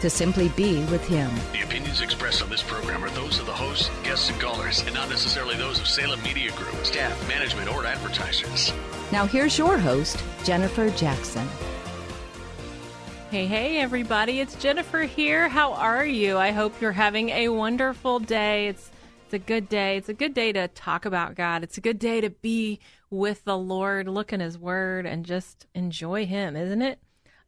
to simply be with Him. The opinions expressed on this program are those of the hosts, guests, and callers, and not necessarily those of Salem Media Group, staff, management, or advertisers. Now, here's your host, Jennifer Jackson. Hey, hey, everybody. It's Jennifer here. How are you? I hope you're having a wonderful day. It's it's a good day. It's a good day to talk about God. It's a good day to be with the Lord, look in his word and just enjoy him, isn't it?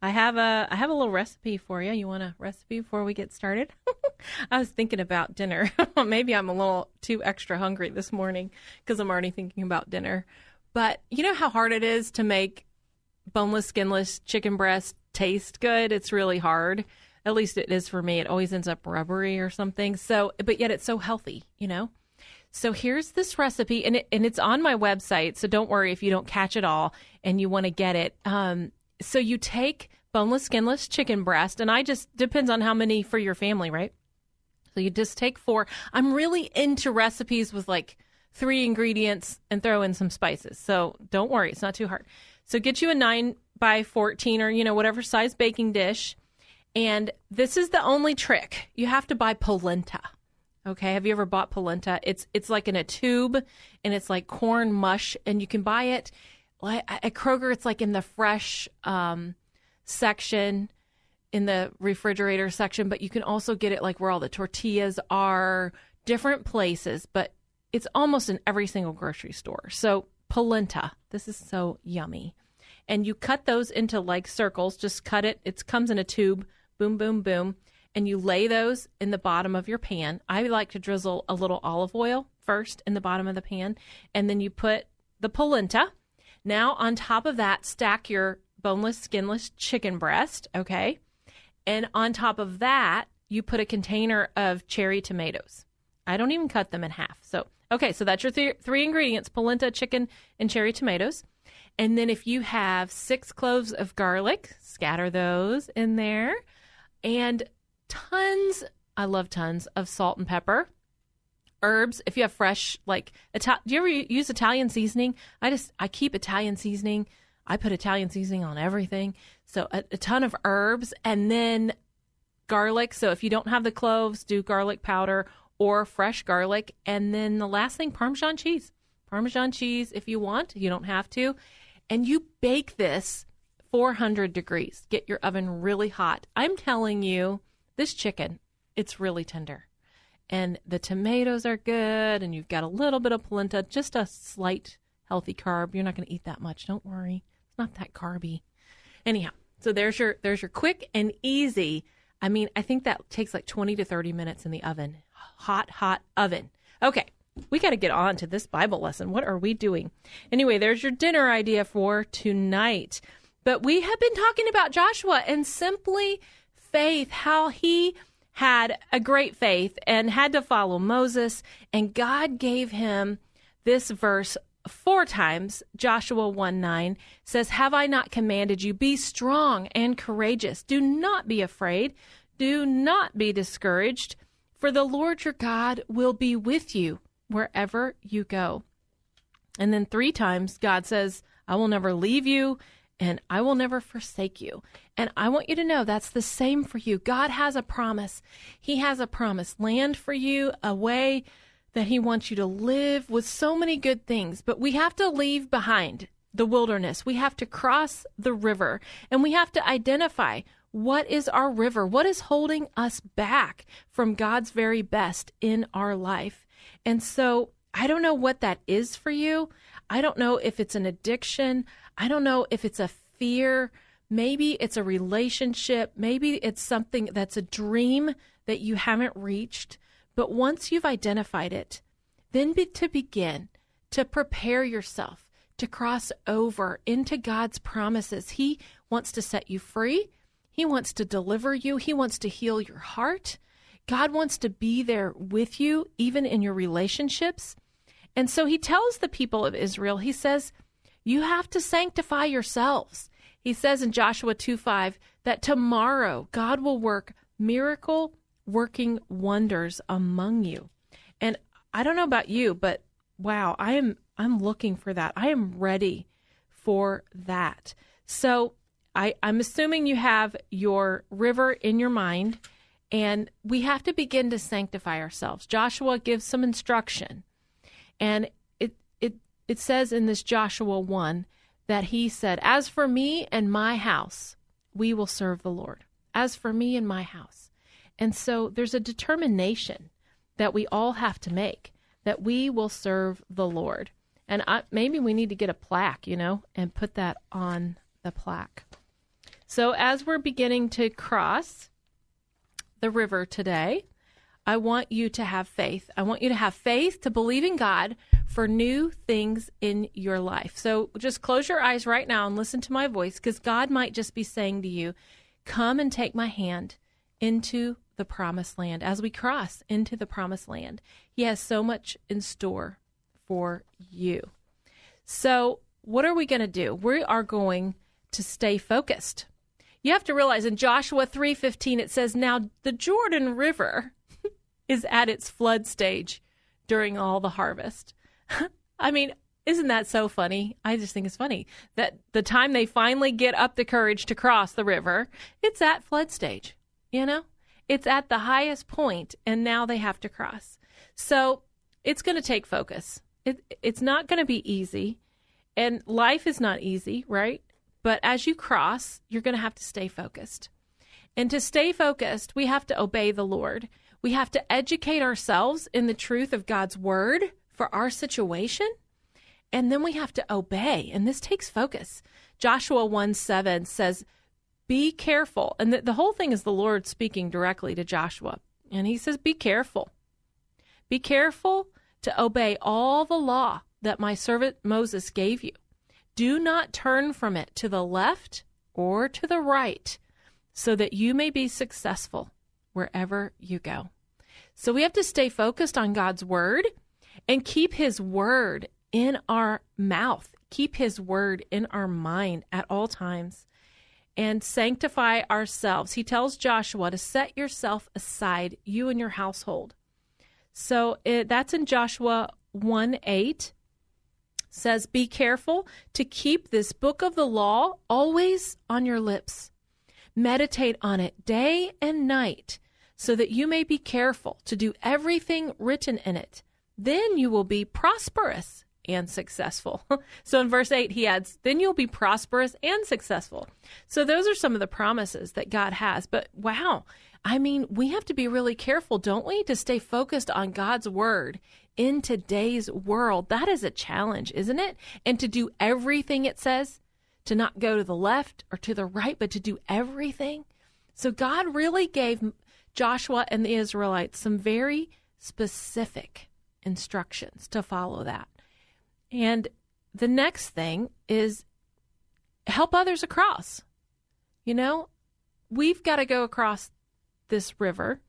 I have a I have a little recipe for you. You want a recipe before we get started? I was thinking about dinner. Maybe I'm a little too extra hungry this morning because I'm already thinking about dinner. But you know how hard it is to make boneless, skinless chicken breast taste good. It's really hard. At least it is for me. It always ends up rubbery or something. So, but yet it's so healthy, you know? So here's this recipe, and it, and it's on my website. So don't worry if you don't catch it all and you want to get it. Um, so you take boneless, skinless chicken breast, and I just depends on how many for your family, right? So you just take four. I'm really into recipes with like three ingredients and throw in some spices. So don't worry, it's not too hard. So get you a nine by 14 or, you know, whatever size baking dish. And this is the only trick. You have to buy polenta. Okay, have you ever bought polenta? It's it's like in a tube and it's like corn mush and you can buy it at Kroger it's like in the fresh um, section in the refrigerator section, but you can also get it like where all the tortillas are, different places, but it's almost in every single grocery store. So, polenta, this is so yummy. And you cut those into like circles, just cut it. It comes in a tube, boom, boom, boom. And you lay those in the bottom of your pan. I like to drizzle a little olive oil first in the bottom of the pan. And then you put the polenta. Now, on top of that, stack your boneless, skinless chicken breast, okay? And on top of that, you put a container of cherry tomatoes. I don't even cut them in half. So, okay, so that's your th- three ingredients polenta, chicken, and cherry tomatoes. And then if you have six cloves of garlic, scatter those in there. And tons, I love tons of salt and pepper. Herbs, if you have fresh, like, Ital- do you ever use Italian seasoning? I just, I keep Italian seasoning. I put Italian seasoning on everything. So a, a ton of herbs and then garlic. So if you don't have the cloves, do garlic powder or fresh garlic. And then the last thing, Parmesan cheese. Parmesan cheese if you want. You don't have to. And you bake this 400 degrees. Get your oven really hot. I'm telling you, this chicken, it's really tender. And the tomatoes are good, and you've got a little bit of polenta, just a slight healthy carb. You're not going to eat that much. Don't worry. It's not that carby. Anyhow, so there's your there's your quick and easy. I mean, I think that takes like 20 to 30 minutes in the oven. Hot, hot oven. Okay, we got to get on to this Bible lesson. What are we doing? Anyway, there's your dinner idea for tonight. But we have been talking about Joshua and simply faith, how he had a great faith and had to follow Moses, and God gave him this verse four times. Joshua 1 9 says, Have I not commanded you? Be strong and courageous. Do not be afraid. Do not be discouraged, for the Lord your God will be with you wherever you go. And then three times, God says, I will never leave you and I will never forsake you. And I want you to know that's the same for you. God has a promise. He has a promise land for you, a way that He wants you to live with so many good things. But we have to leave behind the wilderness. We have to cross the river and we have to identify what is our river? What is holding us back from God's very best in our life? And so I don't know what that is for you. I don't know if it's an addiction. I don't know if it's a fear. Maybe it's a relationship. Maybe it's something that's a dream that you haven't reached. But once you've identified it, then be, to begin to prepare yourself to cross over into God's promises. He wants to set you free. He wants to deliver you. He wants to heal your heart. God wants to be there with you, even in your relationships. And so he tells the people of Israel, he says, You have to sanctify yourselves. He says in Joshua 2 5 that tomorrow God will work miracle working wonders among you. And I don't know about you, but wow, I am I'm looking for that. I am ready for that. So I, I'm assuming you have your river in your mind, and we have to begin to sanctify ourselves. Joshua gives some instruction, and it it it says in this Joshua one that he said, "As for me and my house, we will serve the Lord. As for me and my house," and so there's a determination that we all have to make that we will serve the Lord. And I, maybe we need to get a plaque, you know, and put that on the plaque. So as we're beginning to cross the river today, I want you to have faith. I want you to have faith to believe in God for new things in your life. So just close your eyes right now and listen to my voice because God might just be saying to you, Come and take my hand into the promised land. As we cross into the promised land, He has so much in store for you. So, what are we going to do? We are going to stay focused. You have to realize in Joshua 3:15 it says now the Jordan River is at its flood stage during all the harvest. I mean, isn't that so funny? I just think it's funny that the time they finally get up the courage to cross the river, it's at flood stage. You know? It's at the highest point and now they have to cross. So, it's going to take focus. It, it's not going to be easy. And life is not easy, right? But as you cross, you're going to have to stay focused. And to stay focused, we have to obey the Lord. We have to educate ourselves in the truth of God's word for our situation. And then we have to obey. And this takes focus. Joshua 1 7 says, Be careful. And the, the whole thing is the Lord speaking directly to Joshua. And he says, Be careful. Be careful to obey all the law that my servant Moses gave you. Do not turn from it to the left or to the right, so that you may be successful wherever you go. So we have to stay focused on God's word and keep his word in our mouth, keep his word in our mind at all times, and sanctify ourselves. He tells Joshua to set yourself aside, you and your household. So it, that's in Joshua 1 8 says, Be careful to keep this book of the law always on your lips. Meditate on it day and night, so that you may be careful to do everything written in it. Then you will be prosperous and successful. so in verse 8, he adds, Then you'll be prosperous and successful. So those are some of the promises that God has. But wow, I mean, we have to be really careful, don't we, to stay focused on God's word in today's world. That is a challenge, isn't it? And to do everything it says, to not go to the left or to the right, but to do everything. So God really gave Joshua and the Israelites some very specific instructions to follow that. And the next thing is help others across. You know, we've got to go across this river.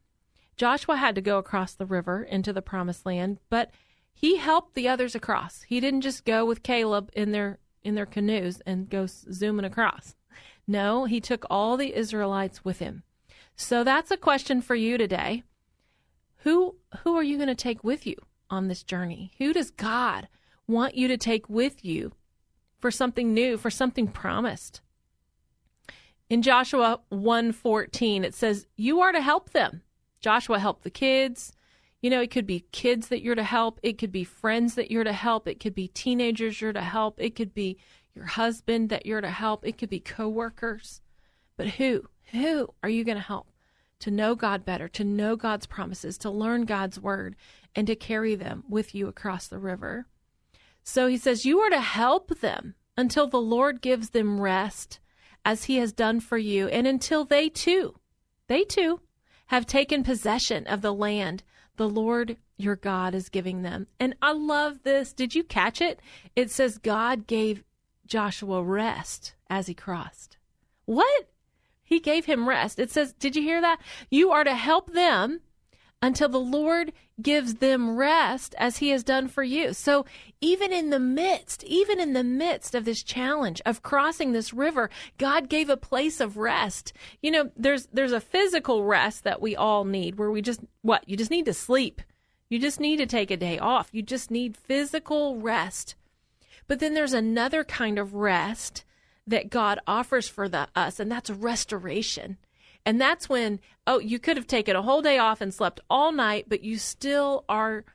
Joshua had to go across the river into the promised land, but he helped the others across. He didn't just go with Caleb in their in their canoes and go zooming across. No, he took all the Israelites with him. So that's a question for you today. Who who are you going to take with you on this journey? Who does God want you to take with you for something new, for something promised? In Joshua 1:14 it says you are to help them. Joshua helped the kids. You know, it could be kids that you're to help, it could be friends that you're to help, it could be teenagers you're to help, it could be your husband that you're to help, it could be coworkers. But who? Who are you going to help? To know God better, to know God's promises, to learn God's word, and to carry them with you across the river. So he says, You are to help them until the Lord gives them rest, as he has done for you, and until they too, they too, have taken possession of the land the Lord your God is giving them. And I love this. Did you catch it? It says God gave Joshua rest as he crossed. What? He gave him rest. It says, Did you hear that? You are to help them until the Lord gives them rest as he has done for you. So even in the midst, even in the midst of this challenge of crossing this river, God gave a place of rest. You know, there's there's a physical rest that we all need where we just what? You just need to sleep. You just need to take a day off. You just need physical rest. But then there's another kind of rest that God offers for the, us and that's restoration. And that's when, oh, you could have taken a whole day off and slept all night, but you still are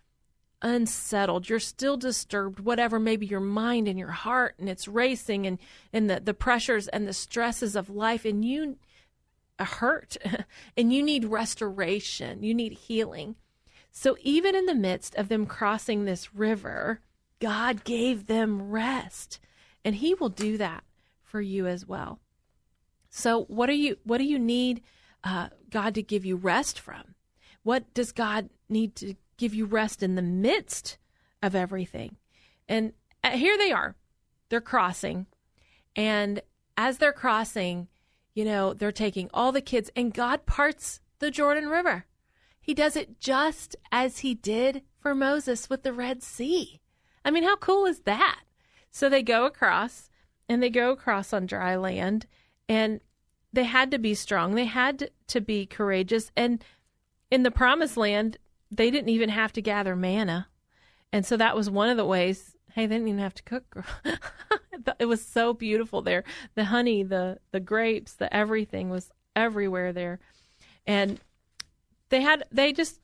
unsettled. You're still disturbed, whatever, maybe your mind and your heart, and it's racing and, and the, the pressures and the stresses of life, and you hurt and you need restoration. You need healing. So even in the midst of them crossing this river, God gave them rest. And He will do that for you as well. So what do you what do you need uh, God to give you rest from? What does God need to give you rest in the midst of everything? And uh, here they are, they're crossing, and as they're crossing, you know they're taking all the kids, and God parts the Jordan River. He does it just as he did for Moses with the Red Sea. I mean, how cool is that? So they go across and they go across on dry land and they had to be strong. They had to be courageous. And in the promised land, they didn't even have to gather manna. And so that was one of the ways. Hey, they didn't even have to cook. it was so beautiful there. The honey, the the grapes, the everything was everywhere there. And they had they just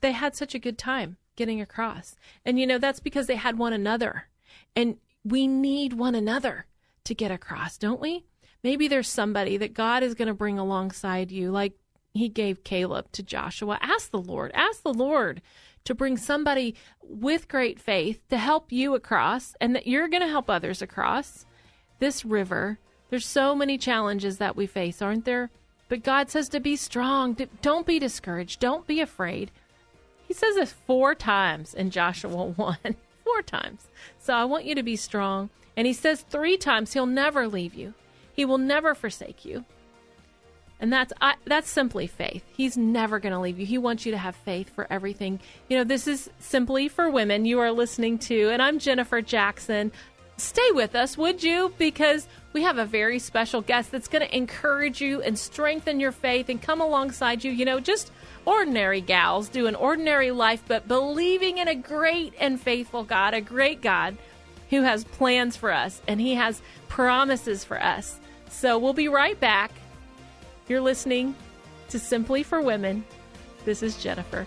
they had such a good time getting across. And you know, that's because they had one another. And we need one another to get across, don't we? Maybe there's somebody that God is going to bring alongside you, like he gave Caleb to Joshua. Ask the Lord, ask the Lord to bring somebody with great faith to help you across and that you're going to help others across this river. There's so many challenges that we face, aren't there? But God says to be strong. Don't be discouraged. Don't be afraid. He says this four times in Joshua 1. four times. So I want you to be strong. And he says three times he'll never leave you. He will never forsake you. And that's I, that's simply faith. He's never going to leave you. He wants you to have faith for everything. You know, this is simply for women. You are listening to, and I'm Jennifer Jackson. Stay with us, would you? Because we have a very special guest that's going to encourage you and strengthen your faith and come alongside you. You know, just ordinary gals doing ordinary life, but believing in a great and faithful God, a great God who has plans for us and He has promises for us. So we'll be right back. You're listening to Simply for Women. This is Jennifer.